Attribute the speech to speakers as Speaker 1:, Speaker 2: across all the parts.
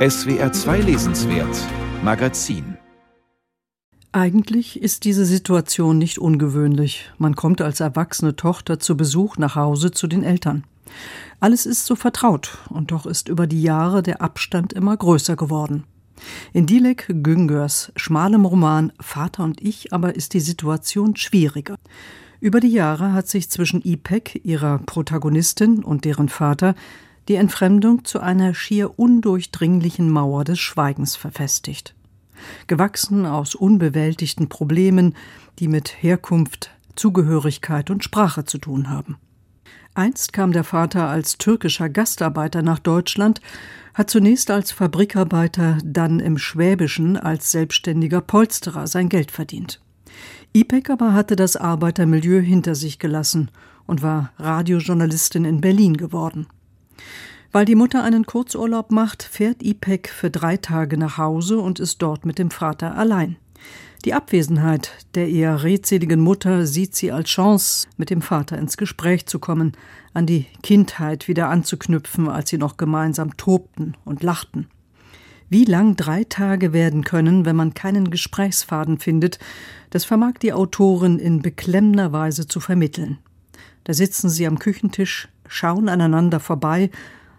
Speaker 1: SWR 2 Lesenswert Magazin
Speaker 2: Eigentlich ist diese Situation nicht ungewöhnlich. Man kommt als erwachsene Tochter zu Besuch nach Hause zu den Eltern. Alles ist so vertraut, und doch ist über die Jahre der Abstand immer größer geworden. In Dilek Güngörs schmalem Roman Vater und ich aber ist die Situation schwieriger. Über die Jahre hat sich zwischen Ipek, ihrer Protagonistin, und deren Vater die Entfremdung zu einer schier undurchdringlichen Mauer des Schweigens verfestigt. Gewachsen aus unbewältigten Problemen, die mit Herkunft, Zugehörigkeit und Sprache zu tun haben. Einst kam der Vater als türkischer Gastarbeiter nach Deutschland, hat zunächst als Fabrikarbeiter, dann im Schwäbischen als selbstständiger Polsterer sein Geld verdient. Ipek aber hatte das Arbeitermilieu hinter sich gelassen und war Radiojournalistin in Berlin geworden. Weil die Mutter einen Kurzurlaub macht, fährt Ipek für drei Tage nach Hause und ist dort mit dem Vater allein. Die Abwesenheit der eher redseligen Mutter sieht sie als Chance, mit dem Vater ins Gespräch zu kommen, an die Kindheit wieder anzuknüpfen, als sie noch gemeinsam tobten und lachten. Wie lang drei Tage werden können, wenn man keinen Gesprächsfaden findet, das vermag die Autorin in beklemmender Weise zu vermitteln. Da sitzen sie am Küchentisch, schauen aneinander vorbei,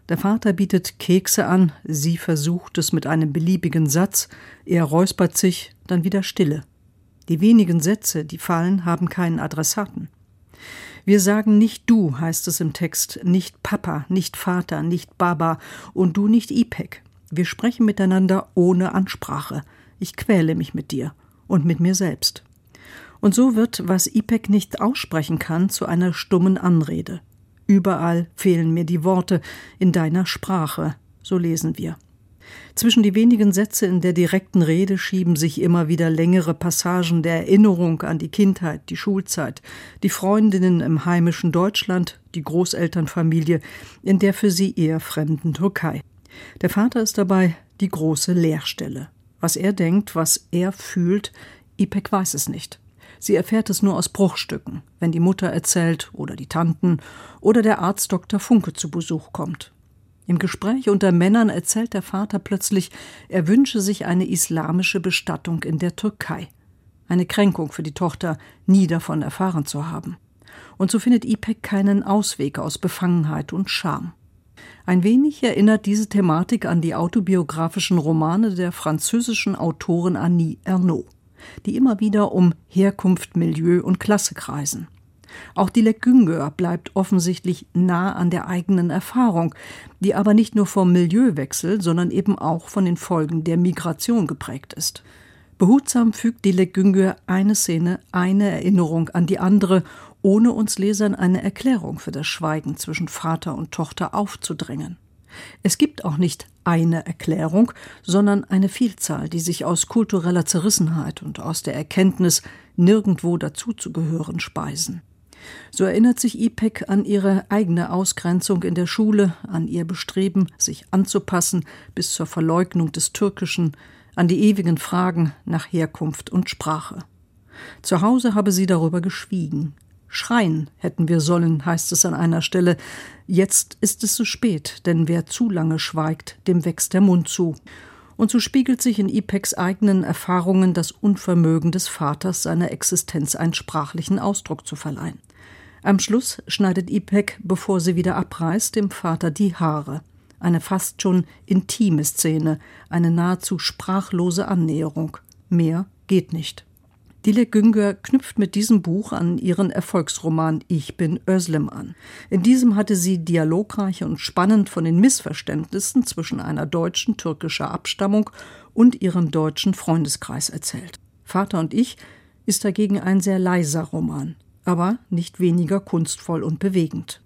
Speaker 2: der Vater bietet Kekse an, sie versucht es mit einem beliebigen Satz, er räuspert sich, dann wieder Stille. Die wenigen Sätze, die fallen, haben keinen Adressaten. Wir sagen nicht du, heißt es im Text, nicht Papa, nicht Vater, nicht Baba und du nicht Ipek. Wir sprechen miteinander ohne Ansprache. Ich quäle mich mit dir und mit mir selbst. Und so wird, was Ipek nicht aussprechen kann, zu einer stummen Anrede. Überall fehlen mir die Worte in deiner Sprache, so lesen wir. Zwischen die wenigen Sätze in der direkten Rede schieben sich immer wieder längere Passagen der Erinnerung an die Kindheit, die Schulzeit, die Freundinnen im heimischen Deutschland, die Großelternfamilie in der für sie eher fremden Türkei. Der Vater ist dabei die große Leerstelle. Was er denkt, was er fühlt, Ipek weiß es nicht. Sie erfährt es nur aus Bruchstücken, wenn die Mutter erzählt oder die Tanten oder der Arzt Dr. Funke zu Besuch kommt. Im Gespräch unter Männern erzählt der Vater plötzlich, er wünsche sich eine islamische Bestattung in der Türkei. Eine Kränkung für die Tochter, nie davon erfahren zu haben. Und so findet Ipek keinen Ausweg aus Befangenheit und Scham. Ein wenig erinnert diese Thematik an die autobiografischen Romane der französischen Autorin Annie Ernaux, die immer wieder um Herkunft, Milieu und Klasse kreisen. Auch die Güngör bleibt offensichtlich nah an der eigenen Erfahrung, die aber nicht nur vom Milieuwechsel, sondern eben auch von den Folgen der Migration geprägt ist. Behutsam fügt die Güngör eine Szene, eine Erinnerung an die andere ohne uns Lesern eine Erklärung für das Schweigen zwischen Vater und Tochter aufzudrängen. Es gibt auch nicht eine Erklärung, sondern eine Vielzahl, die sich aus kultureller Zerrissenheit und aus der Erkenntnis, nirgendwo dazuzugehören, speisen. So erinnert sich Ipek an ihre eigene Ausgrenzung in der Schule, an ihr Bestreben, sich anzupassen bis zur Verleugnung des Türkischen, an die ewigen Fragen nach Herkunft und Sprache. Zu Hause habe sie darüber geschwiegen, Schreien hätten wir sollen, heißt es an einer Stelle. Jetzt ist es zu spät, denn wer zu lange schweigt, dem wächst der Mund zu. Und so spiegelt sich in Ipeks eigenen Erfahrungen das Unvermögen des Vaters, seiner Existenz einen sprachlichen Ausdruck zu verleihen. Am Schluss schneidet Ipek, bevor sie wieder abreißt, dem Vater die Haare. Eine fast schon intime Szene, eine nahezu sprachlose Annäherung. Mehr geht nicht. Dile Güngör knüpft mit diesem Buch an ihren Erfolgsroman Ich bin Özlem an. In diesem hatte sie dialogreich und spannend von den Missverständnissen zwischen einer deutschen türkischer Abstammung und ihrem deutschen Freundeskreis erzählt. Vater und ich ist dagegen ein sehr leiser Roman, aber nicht weniger kunstvoll und bewegend.